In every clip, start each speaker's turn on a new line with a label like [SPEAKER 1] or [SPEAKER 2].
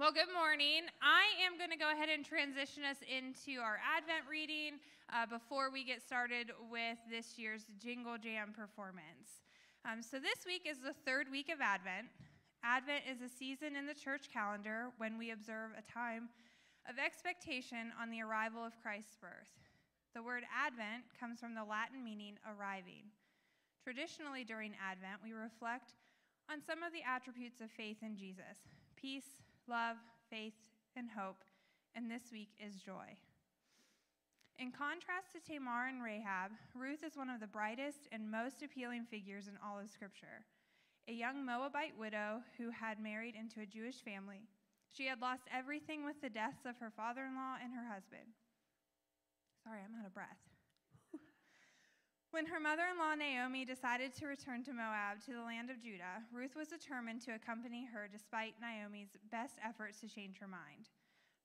[SPEAKER 1] Well, good morning. I am going to go ahead and transition us into our Advent reading uh, before we get started with this year's Jingle Jam performance. Um, so, this week is the third week of Advent. Advent is a season in the church calendar when we observe a time of expectation on the arrival of Christ's birth. The word Advent comes from the Latin meaning arriving. Traditionally, during Advent, we reflect on some of the attributes of faith in Jesus peace, love, faith, and hope, and this week is joy. In contrast to Tamar and Rahab, Ruth is one of the brightest and most appealing figures in all of Scripture. A young Moabite widow who had married into a Jewish family. She had lost everything with the deaths of her father in law and her husband. Sorry, I'm out of breath. When her mother in law Naomi decided to return to Moab, to the land of Judah, Ruth was determined to accompany her despite Naomi's best efforts to change her mind.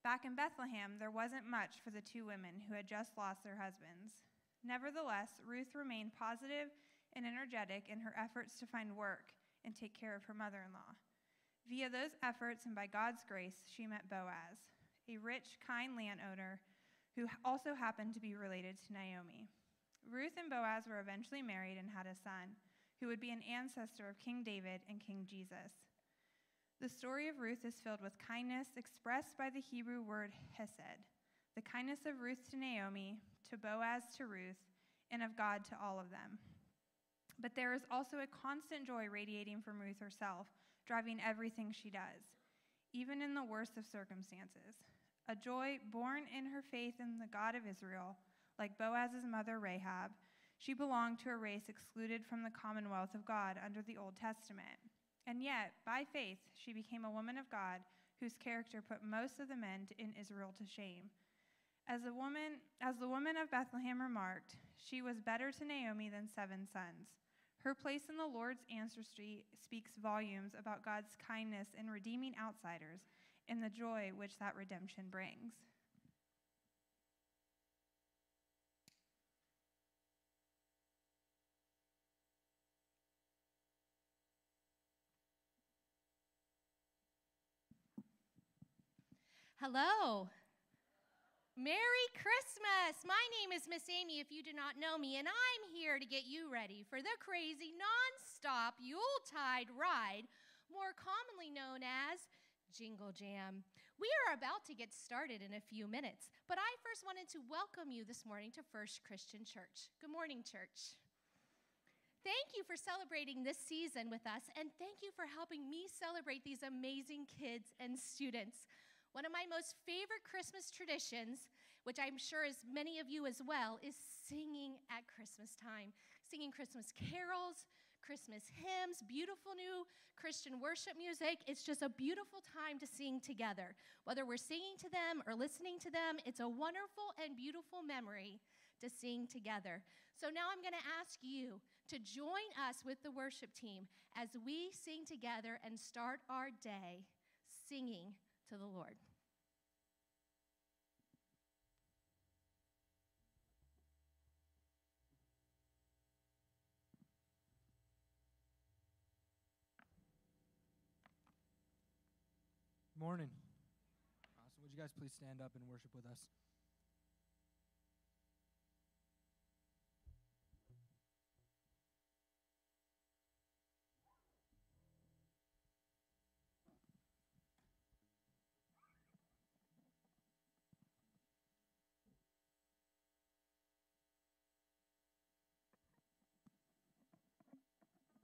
[SPEAKER 1] Back in Bethlehem, there wasn't much for the two women who had just lost their husbands. Nevertheless, Ruth remained positive and energetic in her efforts to find work and take care of her mother in law. Via those efforts and by God's grace, she met Boaz, a rich, kind landowner who also happened to be related to Naomi. Ruth and Boaz were eventually married and had a son, who would be an ancestor of King David and King Jesus. The story of Ruth is filled with kindness expressed by the Hebrew word hesed, the kindness of Ruth to Naomi, to Boaz to Ruth, and of God to all of them. But there is also a constant joy radiating from Ruth herself, driving everything she does, even in the worst of circumstances. A joy born in her faith in the God of Israel, like Boaz's mother Rahab. She belonged to a race excluded from the commonwealth of God under the Old Testament. And yet, by faith, she became a woman of God whose character put most of the men in Israel to shame. As, a woman, as the woman of Bethlehem remarked, she was better to Naomi than seven sons. Her place in the Lord's ancestry speaks volumes about God's kindness in redeeming outsiders and the joy which that redemption brings.
[SPEAKER 2] Hello. Merry Christmas! My name is Miss Amy, if you do not know me, and I'm here to get you ready for the crazy non-stop Yuletide ride, more commonly known as Jingle Jam. We are about to get started in a few minutes, but I first wanted to welcome you this morning to First Christian Church. Good morning, church. Thank you for celebrating this season with us, and thank you for helping me celebrate these amazing kids and students. One of my most favorite Christmas traditions, which I'm sure is many of you as well, is singing at Christmas time. Singing Christmas carols, Christmas hymns, beautiful new Christian worship music. It's just a beautiful time to sing together. Whether we're singing to them or listening to them, it's a wonderful and beautiful memory to sing together. So now I'm going to ask you to join us with the worship team as we sing together and start our day singing to the Lord.
[SPEAKER 3] Morning. Awesome. Would you guys please stand up and worship with us?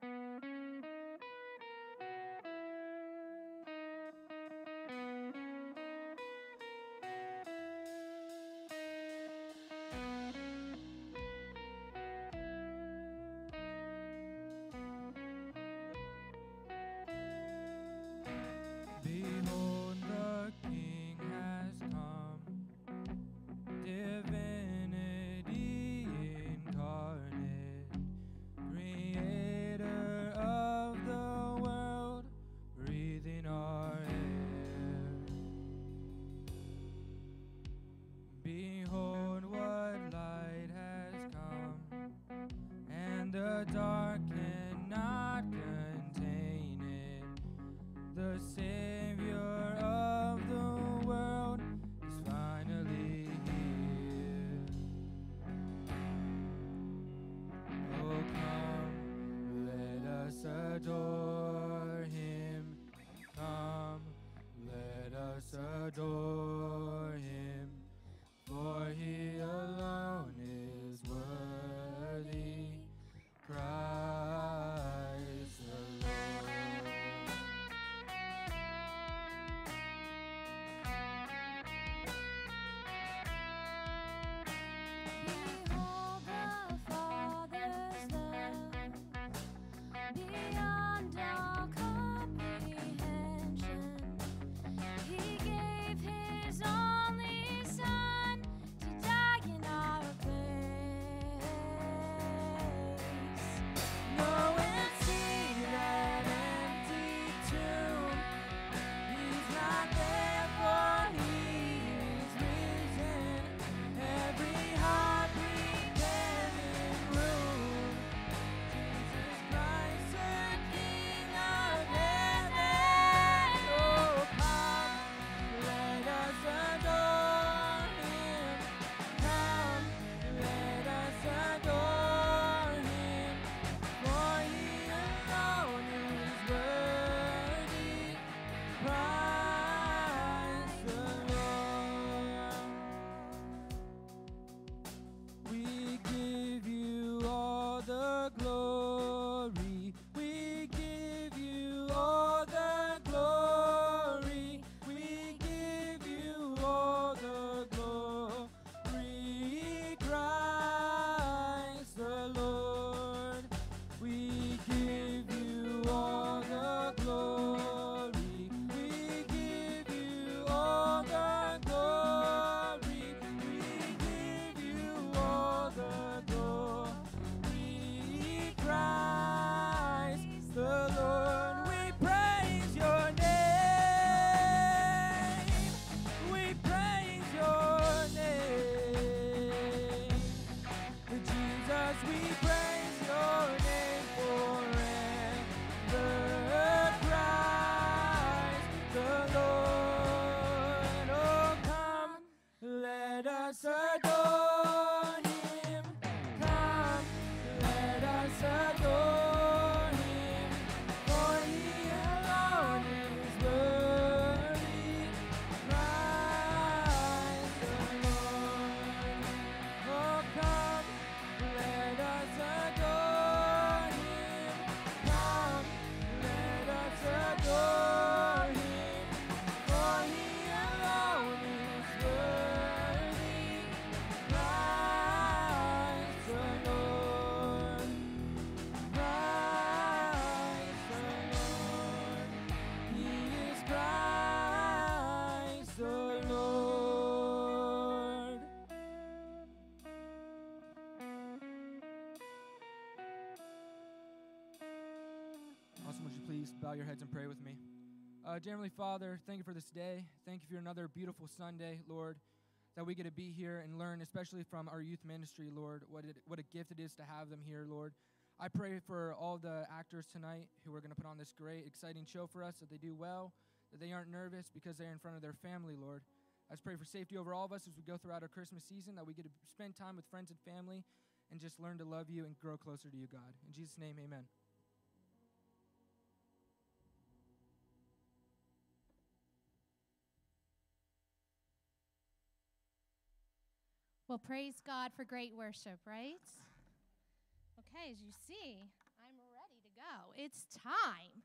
[SPEAKER 3] The Savior
[SPEAKER 4] your heads and pray with me. Uh, dear Father, thank you for this day. Thank you for another beautiful Sunday, Lord, that we get to be here and learn, especially from our youth ministry, Lord, what, it, what a gift it is to have them here, Lord. I pray for all the actors tonight who are going to put on this great, exciting show for us, that they do well, that they aren't nervous because they're in front of their family, Lord. I just pray for safety over all of us as we go throughout our Christmas season, that we get to spend time with friends and family and just learn to love you and grow closer to you, God. In Jesus' name, amen.
[SPEAKER 2] Well, praise God for great worship, right? Okay, as you see, I'm ready to go. It's time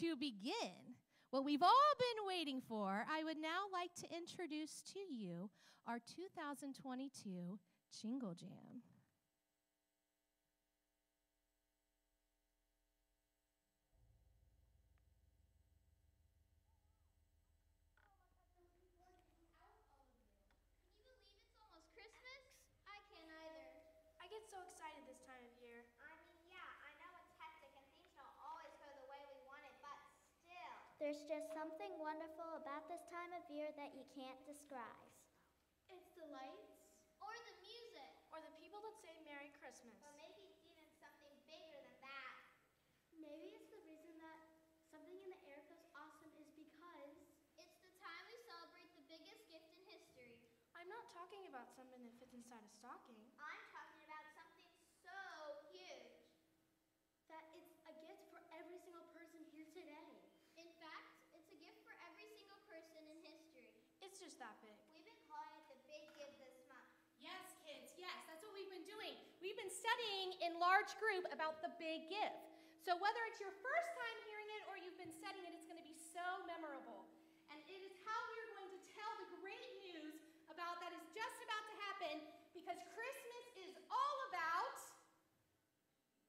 [SPEAKER 2] to begin what we've all been waiting for. I would now like to introduce to you our 2022 Jingle Jam.
[SPEAKER 5] So excited this time of year.
[SPEAKER 6] I mean, yeah, I know it's hectic and things don't always go the way we want it, but still. There's just something wonderful about this time of year that you can't describe.
[SPEAKER 5] It's the lights.
[SPEAKER 6] Or the music.
[SPEAKER 5] Or the people that say Merry Christmas.
[SPEAKER 6] Or maybe even something bigger than that.
[SPEAKER 5] Maybe it's the reason that something in the air feels awesome is because.
[SPEAKER 6] It's the time we celebrate the biggest gift in history.
[SPEAKER 5] I'm not talking about something that fits inside a stocking.
[SPEAKER 6] I'm talking about something so huge.
[SPEAKER 5] That it's a gift for every single person here today.
[SPEAKER 6] In fact, it's a gift for every single person in history.
[SPEAKER 5] It's just that big.
[SPEAKER 6] We've been calling it the Big Give this month.
[SPEAKER 2] Yes, kids, yes, that's what we've been doing. We've been studying in large group about the big give. So whether it's your first time hearing it or you've been studying it, it's going to be so memorable. And it is how we're going to tell the great news about that is just about to happen because Christmas is all about.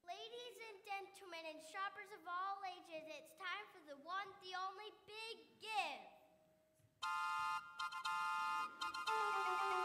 [SPEAKER 6] Ladies and gentlemen, and shoppers of all ages, it's time for the one, the only big give.
[SPEAKER 5] thank you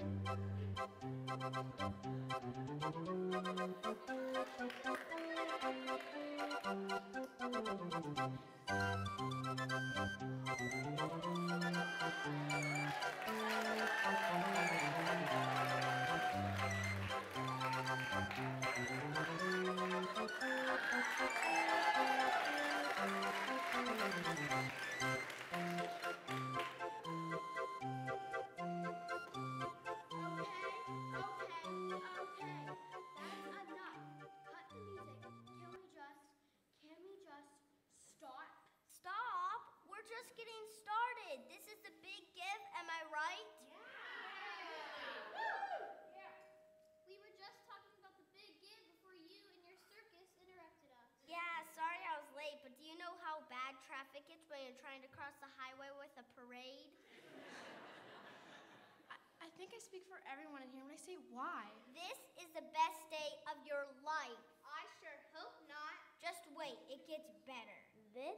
[SPEAKER 5] think I speak for everyone in here when I say why.
[SPEAKER 7] This is the best day of your life. I sure hope not. Just wait, it gets better. This?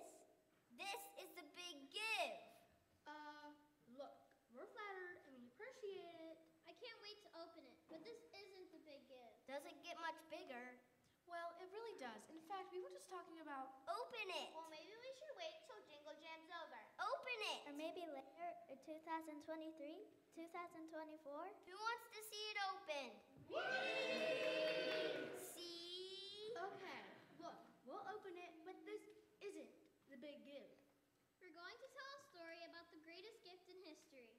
[SPEAKER 7] This is the big give.
[SPEAKER 5] Uh, look, we're flattered and we appreciate it.
[SPEAKER 8] I can't wait to open it, but this isn't the big gift.
[SPEAKER 7] Doesn't get much bigger.
[SPEAKER 5] Well, it really does. In fact, we were just talking about.
[SPEAKER 7] Open it.
[SPEAKER 8] Well, maybe we should wait till Jingle Jam's over.
[SPEAKER 7] Open
[SPEAKER 9] maybe later, uh, or 2023, 2024.
[SPEAKER 7] Who wants to see it open? See?
[SPEAKER 5] Okay, look, we'll open it, but this isn't the big give.
[SPEAKER 8] We're going to tell a story about the greatest gift in history.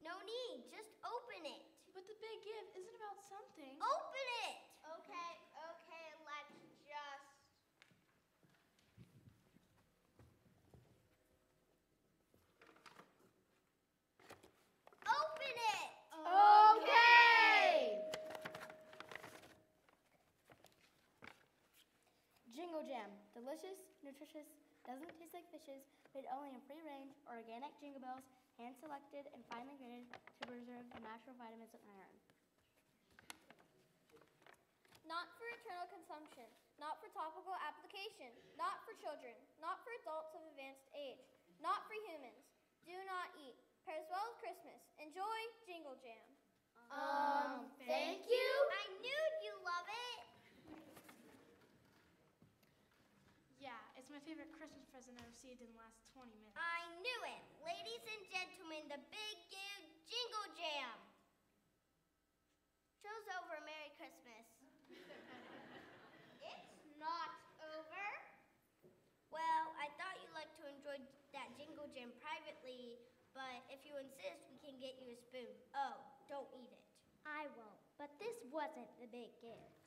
[SPEAKER 7] No need. Just open it.
[SPEAKER 5] But the big give isn't about something.
[SPEAKER 7] Open it.
[SPEAKER 8] Okay, okay, let's just.
[SPEAKER 7] Open it.
[SPEAKER 5] Okay! Jingle Jam. Delicious, nutritious, doesn't taste like fishes, made only in free range, organic jingle bells, hand selected and finely graded to preserve the natural vitamins and iron.
[SPEAKER 8] Not for eternal consumption, not for topical application, not for children, not for adults of advanced age, not for humans. Do not eat. Pairs well with Christmas. Enjoy Jingle Jam.
[SPEAKER 5] Um, thank you.
[SPEAKER 7] I knew you love it.
[SPEAKER 5] Yeah, it's my favorite Christmas present I received in the last 20 minutes.
[SPEAKER 7] I knew it. Ladies and gentlemen, the Big Give Jingle Jam. Show's over. Merry Christmas.
[SPEAKER 8] It's not over.
[SPEAKER 7] Well, I thought you'd like to enjoy that Jingle Jam privately, but if you insist, we can get you a spoon. Oh, don't eat it.
[SPEAKER 9] I won't, but this wasn't the big gift.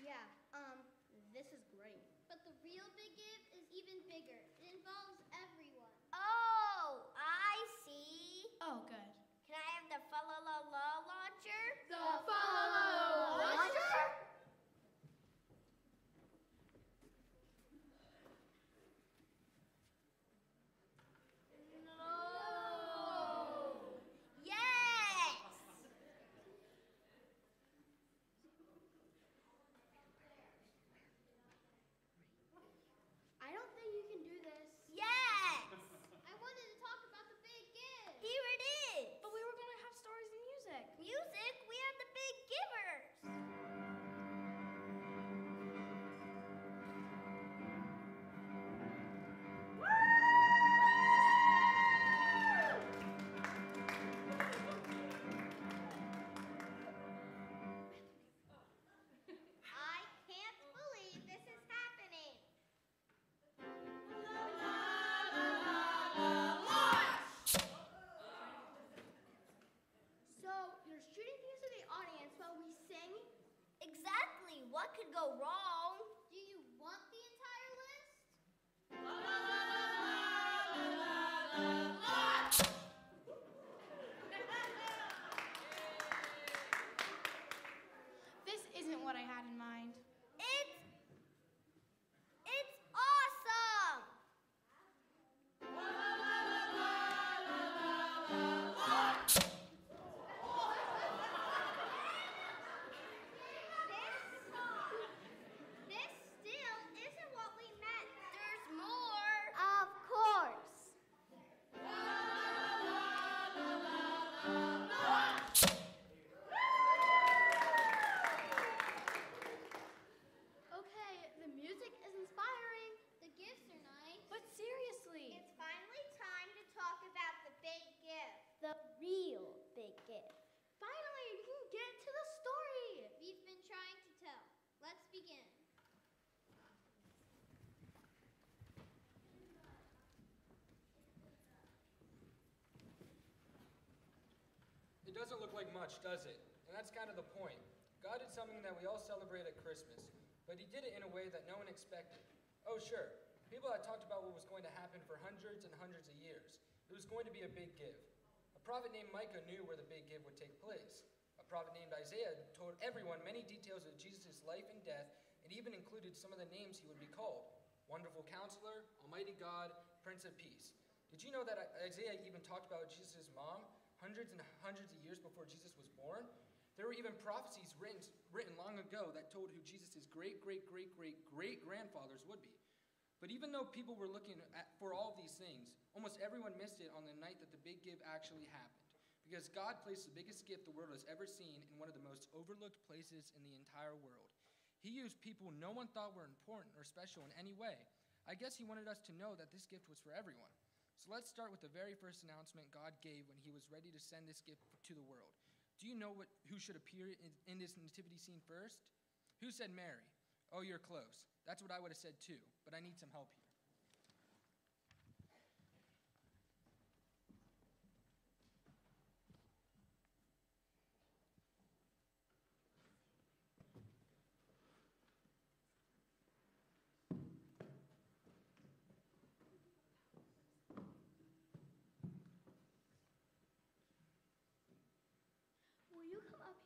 [SPEAKER 8] Yeah, um, this is great. But the real big gift is even bigger. It involves everyone.
[SPEAKER 7] Oh, I see.
[SPEAKER 5] Oh, good.
[SPEAKER 7] Can I have the fa la la la launcher?
[SPEAKER 5] The follow launcher?
[SPEAKER 7] Go wrong?
[SPEAKER 4] Like much, does it? And that's kind of the point. God did something that we all celebrate at Christmas, but He did it in a way that no one expected. Oh, sure, people had talked about what was going to happen for hundreds and hundreds of years. It was going to be a big give. A prophet named Micah knew where the big give would take place. A prophet named Isaiah told everyone many details of Jesus' life and death, and even included some of the names he would be called. Wonderful Counselor, Almighty God, Prince of Peace. Did you know that Isaiah even talked about Jesus' mom hundreds and hundreds of years before Jesus was born? There were even prophecies written, written long ago that told who Jesus' great, great, great, great, great grandfathers would be. But even though people were looking at, for all these things, almost everyone missed it on the night that the big give actually happened. Because God placed the biggest gift the world has ever seen in one of the most overlooked places in the entire world. He used people no one thought were important or special in any way. I guess He wanted us to know that this gift was for everyone. So let's start with the very first announcement God gave when He was ready to send this gift to the world. Do you know what, who should appear in, in this nativity scene first? Who said Mary? Oh, you're close. That's what I would have said too, but I need some help here.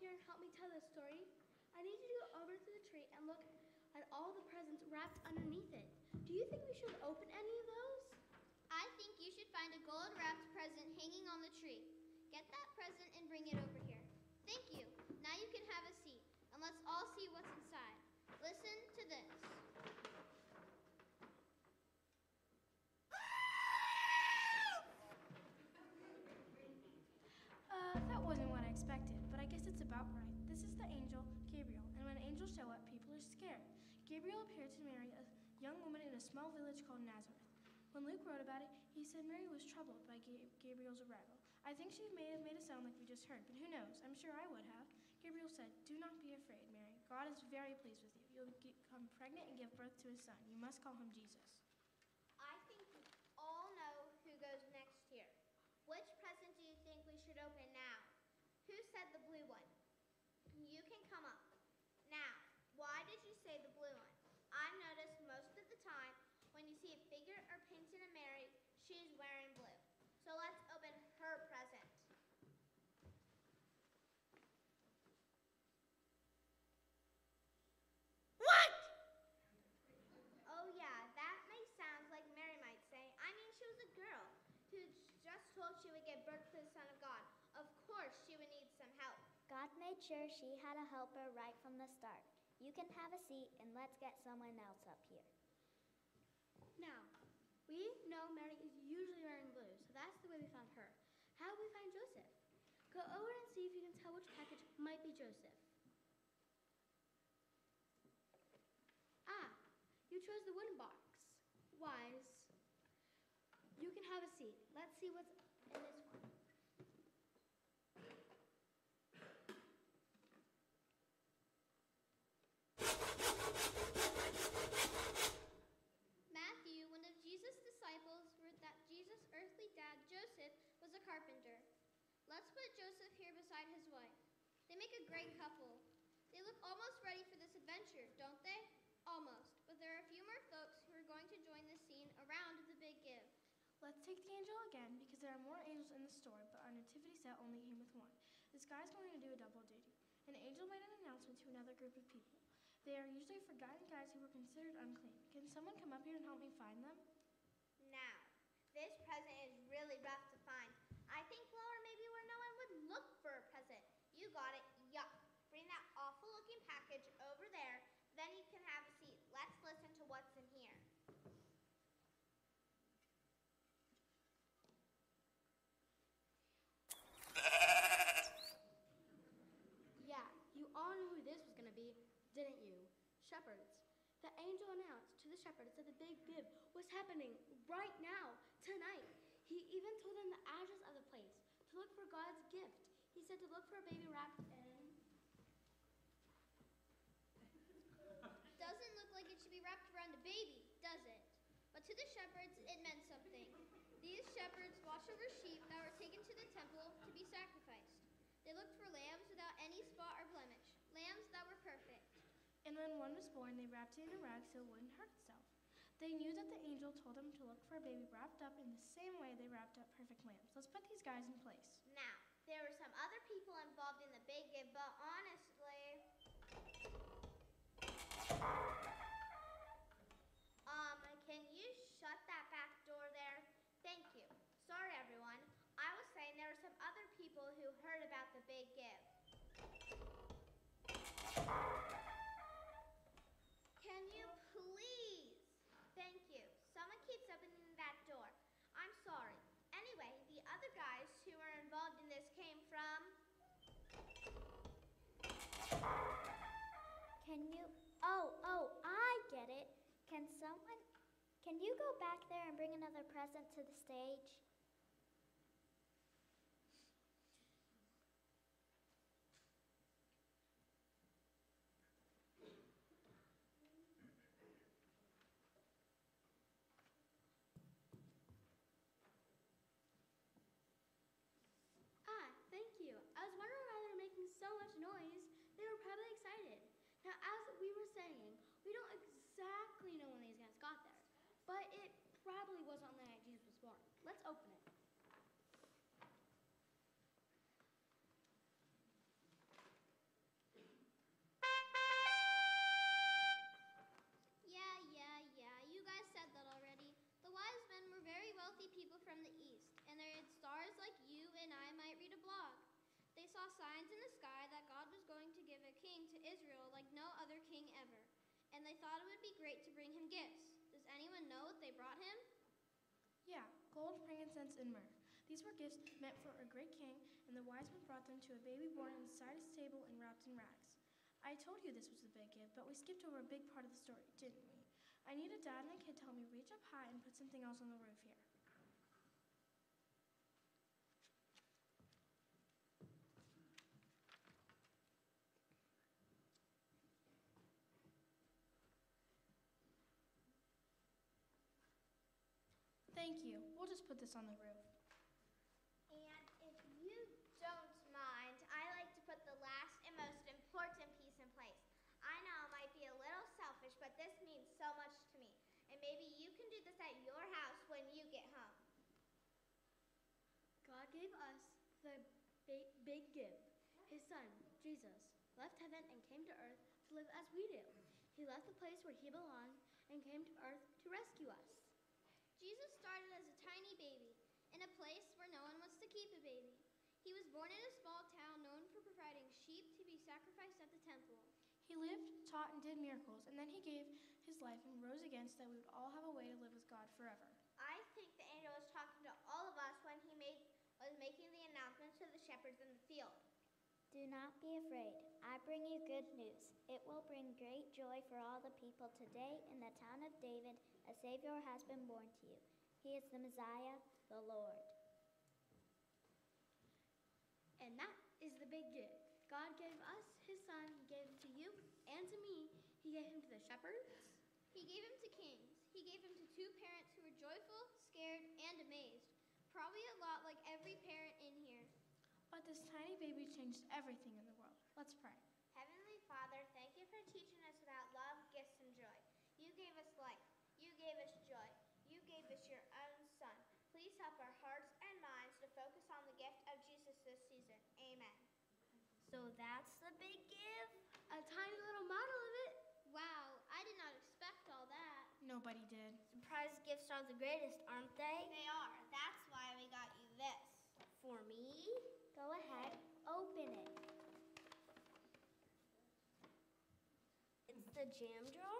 [SPEAKER 5] here and help me tell this story? I need you to go over to the tree and look at all the presents wrapped underneath it. Do you think we should open any of those?
[SPEAKER 6] I think you should find a gold wrapped present hanging on the tree. Get that present
[SPEAKER 10] small village called Nazareth. When Luke wrote about it, he said Mary was troubled by Gabriel's arrival. I think she may have made a sound like we just heard, but who knows? I'm sure I would have. Gabriel said, Do not be afraid, Mary. God is very pleased with you. You'll become pregnant and give birth to a son. You must call him Jesus.
[SPEAKER 6] I think we all know who goes next here. Which present do you think we should open now? Who said the blue one? You can come up. Now, why did you say the blue one? I've noticed most of the time when you see a figure or painting a Mary, she's wearing blue. So let's open her present.
[SPEAKER 10] What?
[SPEAKER 6] Oh yeah, that may sound like Mary might say. I mean, she was a girl who just told she would give birth to the Son of God. Of course, she would need some help.
[SPEAKER 9] God made sure she had a helper right from the start. You can have a seat and let's get someone else up here.
[SPEAKER 5] Now, we know Mary is usually wearing blue, so that's the way we found her. How did we find Joseph? Go over and see if you can tell which package might be Joseph. Ah, you chose the wooden box. Wise. You can have a seat. Let's see what's in this one.
[SPEAKER 6] Carpenter. Let's put Joseph here beside his wife. They make a great couple. They look almost ready for this adventure, don't they? Almost. But there are a few more folks who are going to join the scene around the big give.
[SPEAKER 10] Let's take the angel again because there are more angels in the story, but our nativity set only came with one. This guy's going to do a double duty. An angel made an announcement to another group of people. They are usually forgotten guys who were considered unclean. Can someone come up here and help me find them?
[SPEAKER 6] Now, this present is really rough to find. I think lower maybe where no one would look for a present. You got it. Yuck. Bring that awful looking package over there. Then you can have a seat. Let's listen to what's in here.
[SPEAKER 5] yeah, you all knew who this was going to be, didn't you? Shepherds. The angel announced to the shepherds that the big give was happening right now, tonight. He even told them the address of the place, to look for God's gift. He said to look for a baby wrapped in.
[SPEAKER 6] Doesn't look like it should be wrapped around a baby, does it? But to the shepherds, it meant something. These shepherds watched over sheep that were taken to the temple to be sacrificed. They looked for lambs without any spot or blemish, lambs that were perfect.
[SPEAKER 10] And when one was born, they wrapped it in a rag so it wouldn't hurt itself. They knew that the angel told them to look for a baby wrapped up in the same way they wrapped up perfect lambs. Let's put these guys in place.
[SPEAKER 6] Now, there were some other people involved in the big give, but honestly.
[SPEAKER 9] Can you? Oh, oh, I get it. Can someone? Can you go back there and bring another present to the stage?
[SPEAKER 5] Ah, thank you. I was wondering why they were making so much noise. They were probably excited. Now, as we were saying, we don't exactly know when these guys got there, but it probably was on the night Jesus was born. Let's open it.
[SPEAKER 8] Yeah, yeah, yeah. You guys said that already. The wise men were very wealthy people from the east, and they had stars like you and I might read a blog. They saw signs in the sky that God was going to king to Israel like no other king ever, and they thought it would be great to bring him gifts. Does anyone know what they brought him?
[SPEAKER 10] Yeah, gold, frankincense, and myrrh. These were gifts meant for a great king, and the wise men brought them to a baby born inside a stable and wrapped in rags. I told you this was the big gift, but we skipped over a big part of the story, didn't we? I need a dad and a kid to help me reach up high and put something else on the roof here. Thank you. We'll just put this on the roof.
[SPEAKER 8] And if you don't mind, I like to put the last and most important piece in place. I know it might be a little selfish, but this means so much to me. And maybe you can do this at your house when you get home.
[SPEAKER 5] God gave us the big, big gift. His son, Jesus, left heaven and came to earth to live as we do. He left the place where he belonged and came to earth to rescue us.
[SPEAKER 8] Jesus started as a tiny baby in a place where no one wants to keep a baby. He was born in a small town known for providing sheep to be sacrificed at the temple.
[SPEAKER 10] He lived, taught, and did miracles, and then he gave his life and rose again so that we would all have a way to live with God forever.
[SPEAKER 8] I think the angel was talking to all of us when he made was making the announcement to the shepherds in the field.
[SPEAKER 9] Do not be afraid. I bring you good news. It will bring great joy for all the people today in the town of David. A Savior has been born to you. He is the Messiah, the Lord.
[SPEAKER 5] And that is the big gift. God gave us his son, gave him to you and to me. He gave him to the shepherds.
[SPEAKER 8] He gave him to kings. He gave him to two parents who were joyful, scared, and amazed. Probably a lot like every parent in here.
[SPEAKER 10] But this tiny baby changed everything in the world. Let's pray.
[SPEAKER 8] Heavenly Father, thank you for teaching us about love, gifts, and joy. You gave us life. You gave us joy. You gave us your own Son. Please help our hearts and minds to focus on the gift of Jesus this season. Amen.
[SPEAKER 7] So that's the big gift?
[SPEAKER 5] A tiny little model of it.
[SPEAKER 8] Wow, I did not expect all that.
[SPEAKER 10] Nobody did.
[SPEAKER 7] Surprise gifts are the greatest, aren't they?
[SPEAKER 8] They are. That's why we got you this.
[SPEAKER 7] For me?
[SPEAKER 9] Go ahead, open it.
[SPEAKER 7] It's the jam drawer?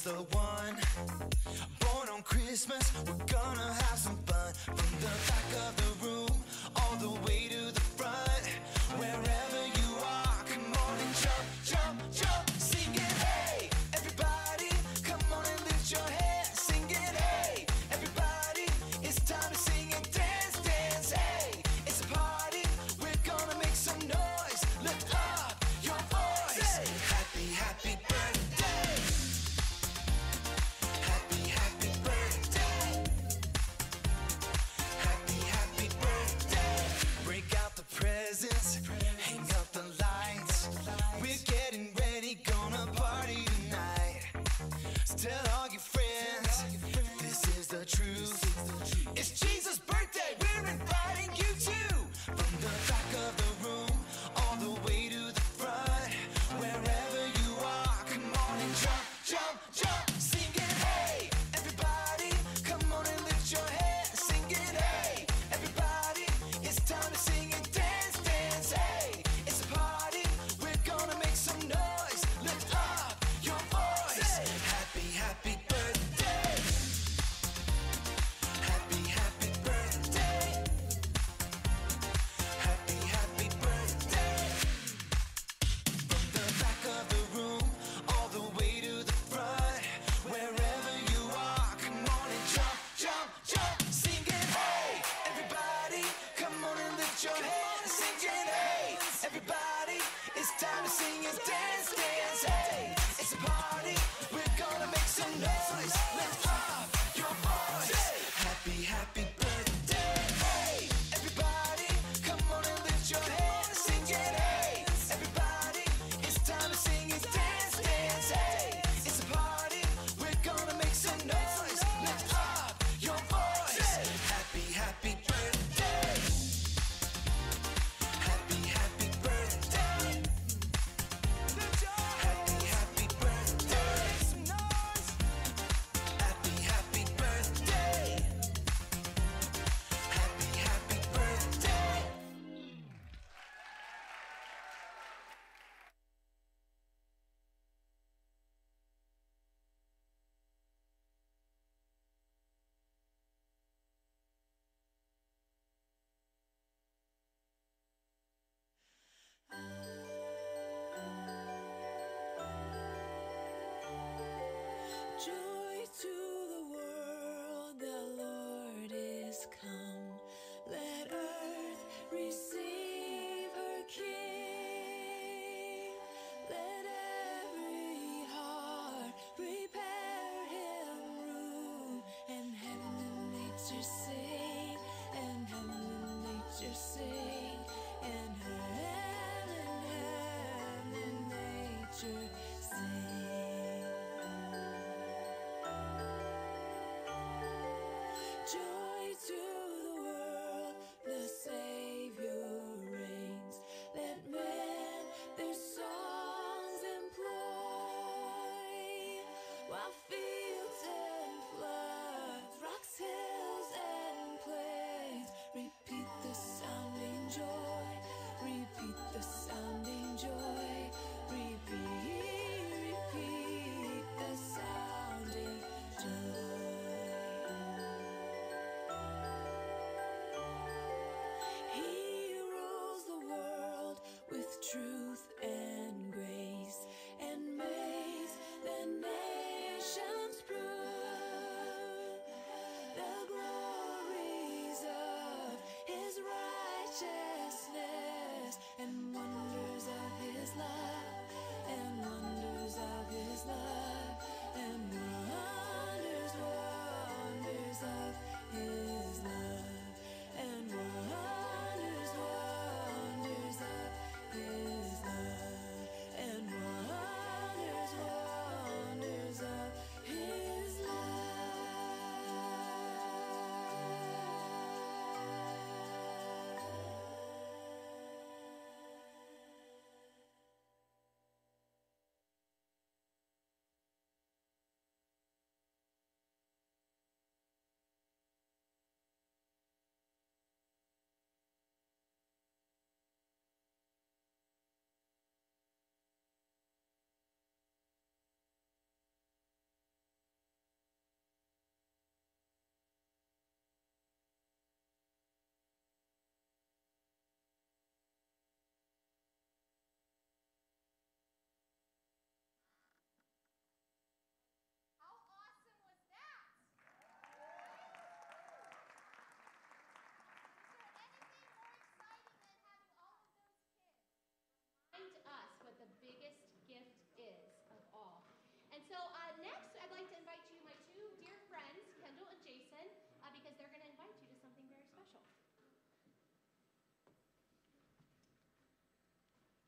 [SPEAKER 11] is the one. Born on Christmas, we're gonna have some fun. From the back of the room, all the way to the front, wherever.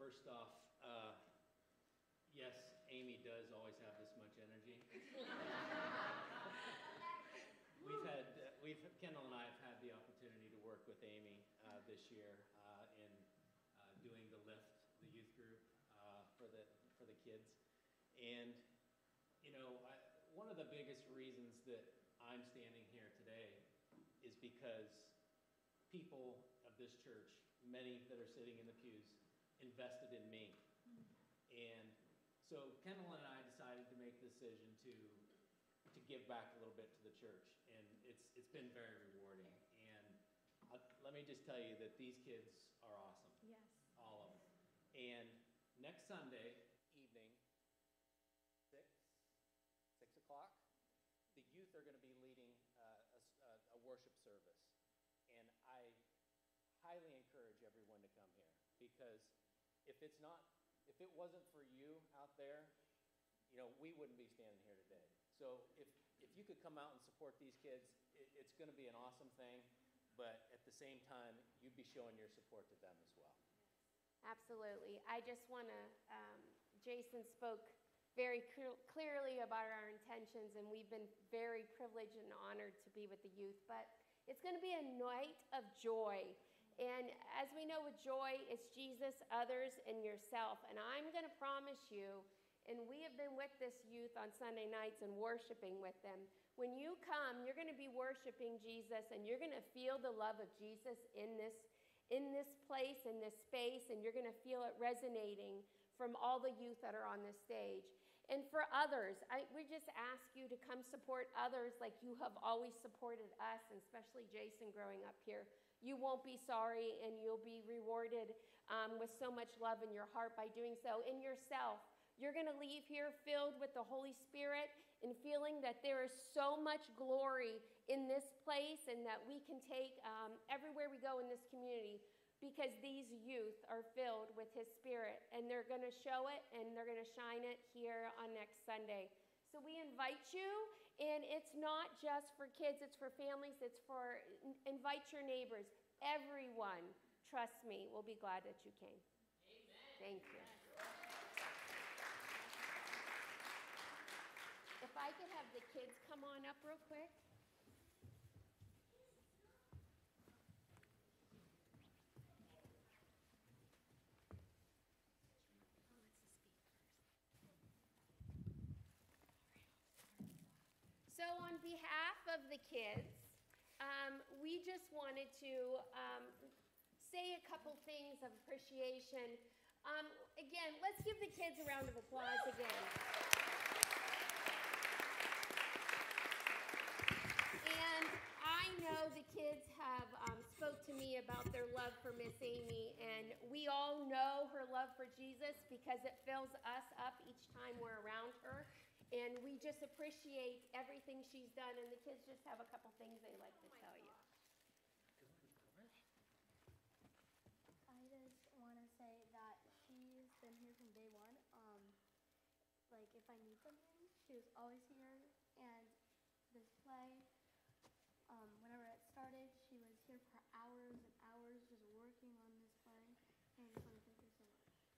[SPEAKER 12] First off, uh, yes, Amy does always have this much energy. we've had, uh, we've, Kendall and I have had the opportunity to work with Amy uh, this year uh, in uh, doing the lift, the youth group uh, for the for the kids, and you know, I, one of the biggest reasons that I'm standing here today is because people of this church, many that are sitting in the pews, invested in me. And so Kendall and I decided to make the decision to to give back a little bit to the church, and it's it's been very rewarding. And i let me just tell you that these kids are awesome,
[SPEAKER 2] Yes.
[SPEAKER 12] all of them. And next Sunday evening, six six o'clock, the youth are going to be leading uh, a, a- a worship service, and I highly encourage everyone to come here because if it's not if it wasn't for you out there, you know, we wouldn't be standing here today. So if, if you could come out and support these kids, it, it's going to be an awesome thing, but at the same time, you'd be showing your support to them as well.
[SPEAKER 13] Absolutely. I just want to, um, Jason spoke very clear- clearly about our intentions, and we've been very privileged and honored to be with the youth. But it's going to be a night of joy. And as we know with joy, it's Jesus, others, and yourself. And I'm going to promise you, and we have been with this youth on Sunday nights and worshiping with them. When you come, you're going to be worshiping Jesus, and you're going to feel the love of Jesus in this in this place, in this space, and you're going to feel it resonating from all the youth that are on this stage. And for others, I, we just ask you to come support others like you have always supported us, and especially Jason growing up here. You won't be sorry, and you'll be rewarded um, with so much love in your heart by doing so. In yourself, you're going to leave here filled with the Holy Spirit and feeling that there is so much glory in this place and that we can take um, everywhere we go in this community because these youth are filled with His Spirit and they're going to show it and they're going to shine it here on next Sunday. So we invite you, and it's not just for kids, it's for families, it's for invite your neighbors. Everyone, trust me, will be glad that you came. Amen. Thank you. If I could have the kids come on up real quick. So, on behalf of the kids, um, we just wanted to um, say a couple things of appreciation. Um, again, let's give the kids a round of applause again. And I know the kids have um, spoke to me about their love for Miss Amy, and we all know her love for Jesus because it fills us up each time we're around her. And we just appreciate everything she's done, and the kids just have a couple things they'd like to tell you.
[SPEAKER 14] I just want to say that she's been here from day one. Um, like if I need something, she was always here. And this play, um, whenever it started, she was here for hours and hours just working on this play. And I just want to thank her so much.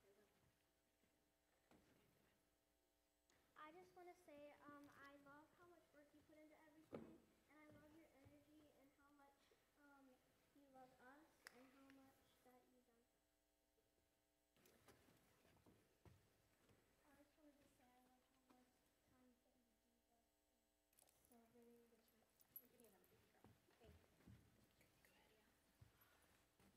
[SPEAKER 7] I just want to say um, I love how much work you put into everything, and I love your energy and how much um, you love us and how much that you done. I just wanted to say I love how much time you put into Jesus and celebrating the church.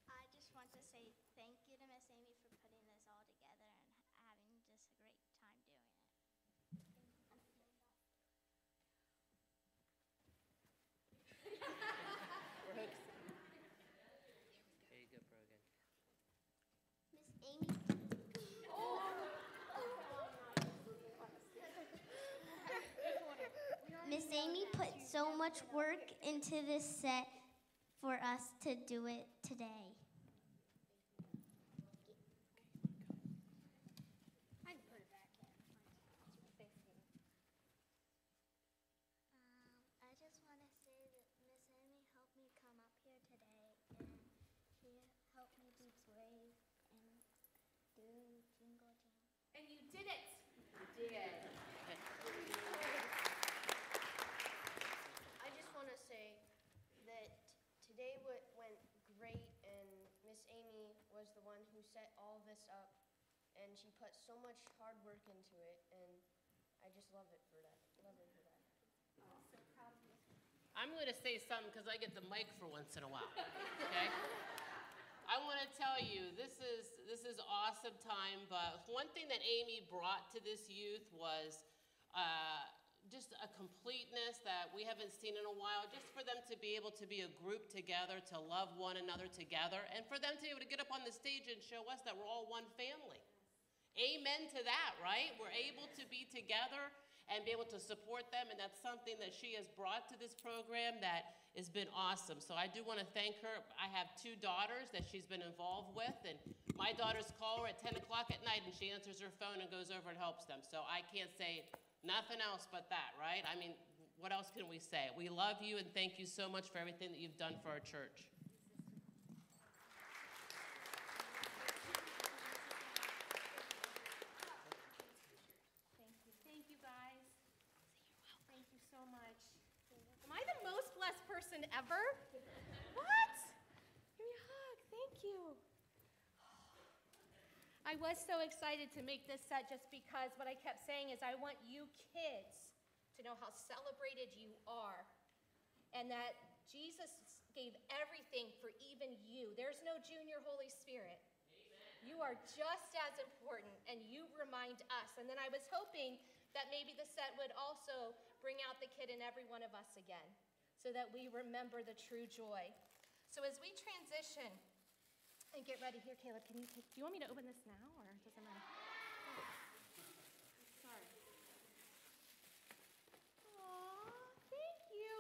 [SPEAKER 15] I just want to say thank you to Miss Amy for putting this all together and having just a great time doing it.
[SPEAKER 16] There you go, Brogan.
[SPEAKER 15] Miss Amy. Miss Amy put so much work into this set for us to do it today.
[SPEAKER 7] she put
[SPEAKER 15] so much hard work into it, and I just
[SPEAKER 17] love it for that. Love her for that.
[SPEAKER 8] I'm.
[SPEAKER 17] I'm going to say something because I get the mic for once in a while. Okay. I want to tell you this is this is awesome time. But one thing that Amy brought to this youth was. Uh, just a completeness that we haven't seen in a while, just for them to be able to be a group together, to love one another together, and for them to be able to get up on the stage and show us that we're all one family. Amen to that, right? We're able to be together and be able to support them, and that's something that she has brought to this program that has been awesome. So I do want to thank her. I have two daughters that she's been involved with, and my daughters call her at 10 o'clock at night, and she answers her phone and goes over and helps them. So I can't say Nothing else but that, right? I mean, what else can we say? We love you and thank you so much for everything that you've done for our church.
[SPEAKER 2] Thank you. Thank you, guys. Thank you so much. Am I the most blessed person ever? What? Give me a hug. Thank you. I was so excited to make this set just because what I kept saying is I want you kids to know how celebrated you are and that Jesus gave everything for even you. There's no junior Holy Spirit. You are just as important, and you remind us. And then I was hoping that maybe the set would also bring out the kid in every one of us again so that we remember the true joy. So as we transition and get ready, here, Caleb, can you take, do you want me to open this now or does it matter? Oh. Sorry. Aw, thank you.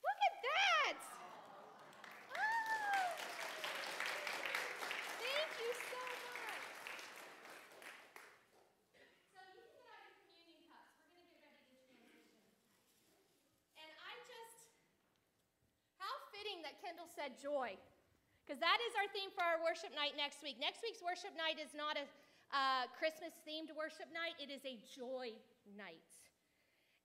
[SPEAKER 2] Look at that. Ah. Thank you so much. So you can get out your communion cups. We're going to get ready to transition. And I just, how fitting that Kendall said joy. Because that is our theme for our worship night next week. Next week's worship night is not a uh, Christmas themed worship night, it is a joy night.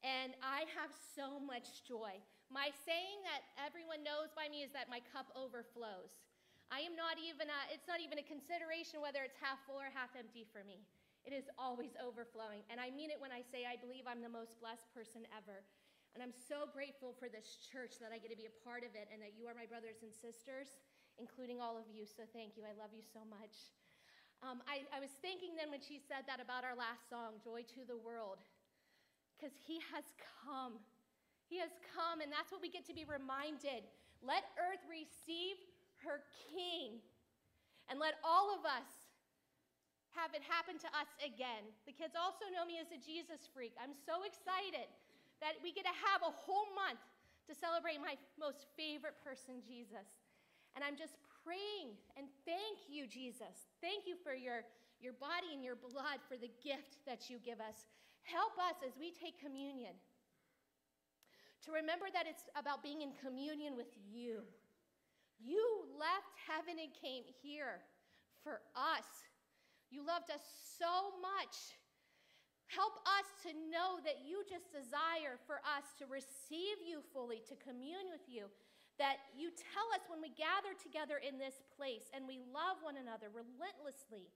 [SPEAKER 2] And I have so much joy. My saying that everyone knows by me is that my cup overflows. I am not even, a, it's not even a consideration whether it's half full or half empty for me. It is always overflowing. And I mean it when I say I believe I'm the most blessed person ever. And I'm so grateful for this church that I get to be a part of it and that you are my brothers and sisters including all of you. So thank you. I love you so much. Um, I, I was thinking then when she said that about our last song, Joy to the World, because He has come. He has come, and that's what we get to be reminded. Let earth receive her King, and let all of us have it happen to us again. The kids also know me as a Jesus freak. I'm so excited that we get to have a whole month to celebrate my most favorite person, Jesus. And I'm just praying and thank you, Jesus. Thank you for your, your body and your blood, for the gift that you give us. Help us as we take communion to remember that it's about being in communion with you. You left heaven and came here for us. You loved us so much. Help us to know that you just desire for us to receive you fully, to commune with you, that you tell us when we gather together in this place and we love one another relentlessly,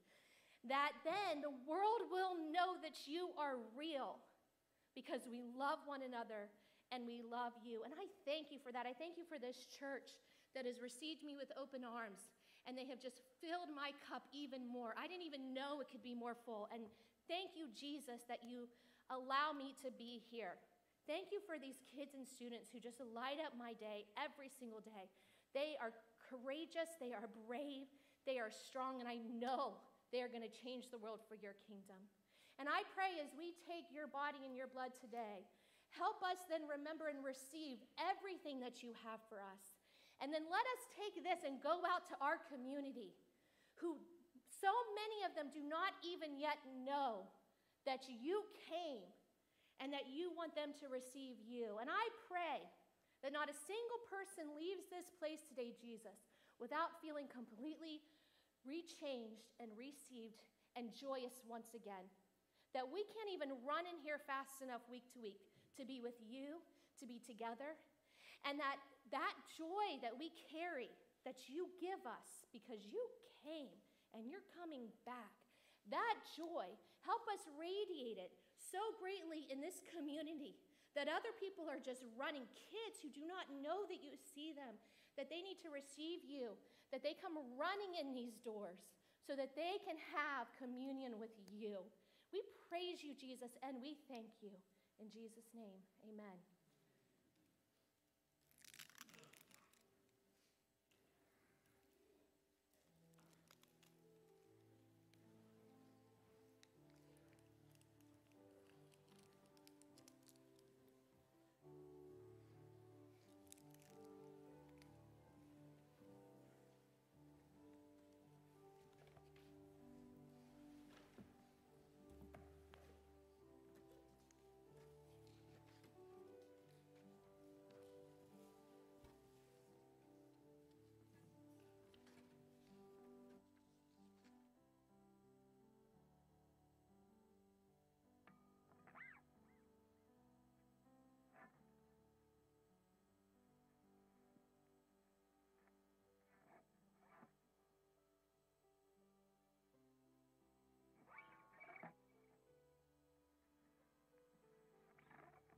[SPEAKER 2] that then the world will know that you are real because we love one another and we love you. And I thank you for that. I thank you for this church that has received me with open arms and they have just filled my cup even more. I didn't even know it could be more full. And thank you, Jesus, that you allow me to be here. Thank you for these kids and students who just light up my day every single day. They are courageous, they are brave, they are strong, and I know they are going to change the world for your kingdom. And I pray as we take your body and your blood today, help us then remember and receive everything that you have for us. And then let us take this and go out to our community, who so many of them do not even yet know that you came and that you want them to receive you. And I pray that not a single person leaves this place today, Jesus, without feeling completely rechanged and received and joyous once again. That we can't even run in here fast enough week to week to be with you, to be together, and that that joy that we carry, that you give us because you came and you're coming back, that joy, help us radiate it so greatly in this community that other people are just running, kids who do not know that you see them, that they need to receive you, that they come running in these doors so that they can have communion with you. We praise you, Jesus, and we thank you. In Jesus' name, amen.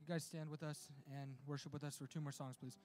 [SPEAKER 3] You guys stand with us and worship with us for two more songs, please.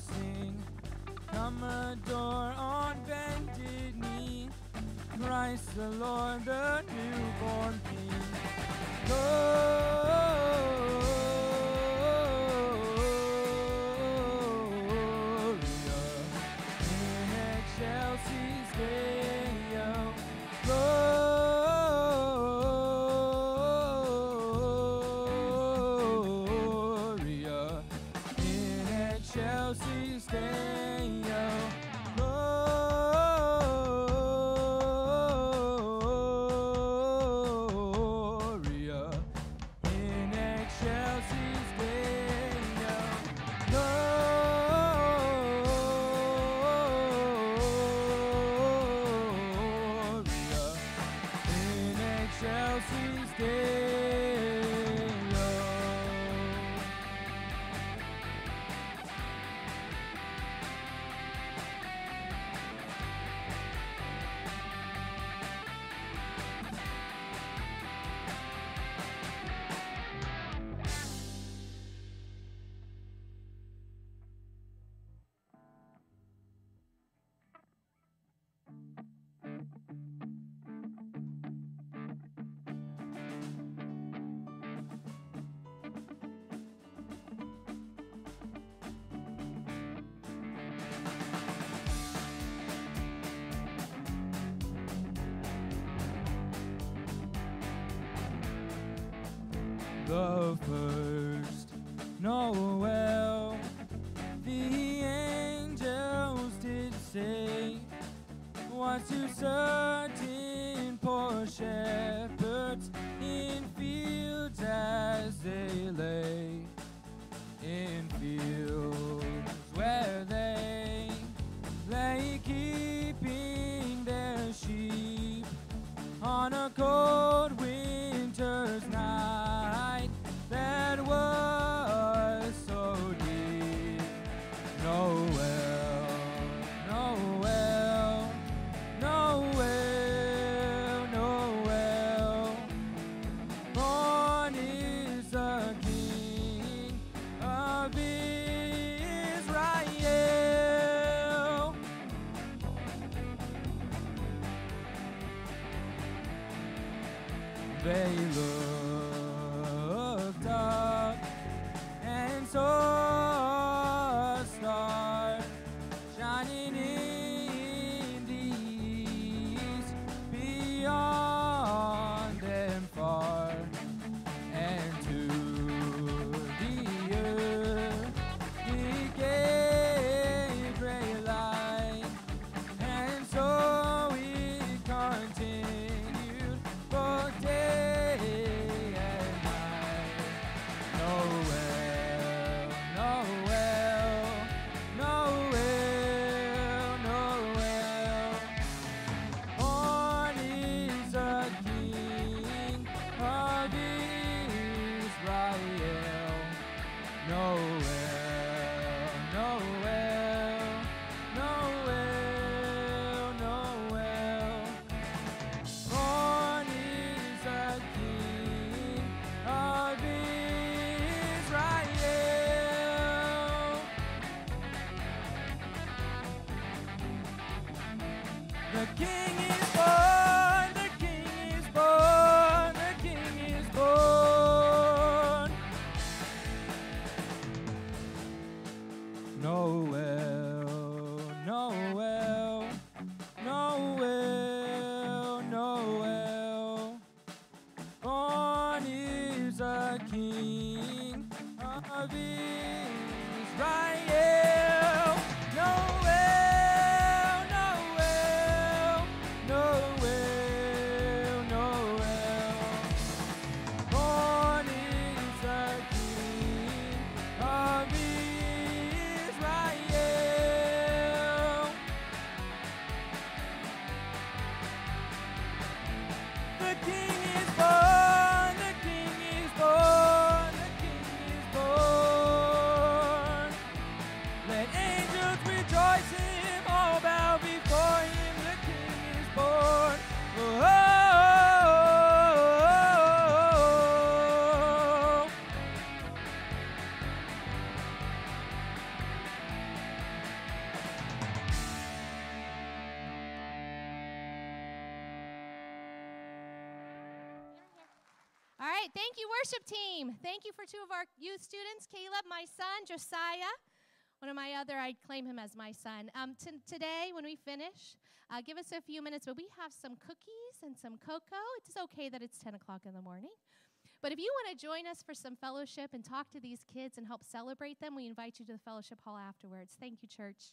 [SPEAKER 3] Sing. The first
[SPEAKER 2] worship team. Thank you for two of our youth students, Caleb, my son, Josiah. One of my other, I'd claim him as my son. Um, today, when we finish, uh, give us a few minutes, but we have some cookies and some cocoa. It's okay that it's 10 o'clock in the morning. But if you want to join us for some fellowship and talk to these kids and help celebrate them, we invite you to the fellowship hall afterwards. Thank you, church.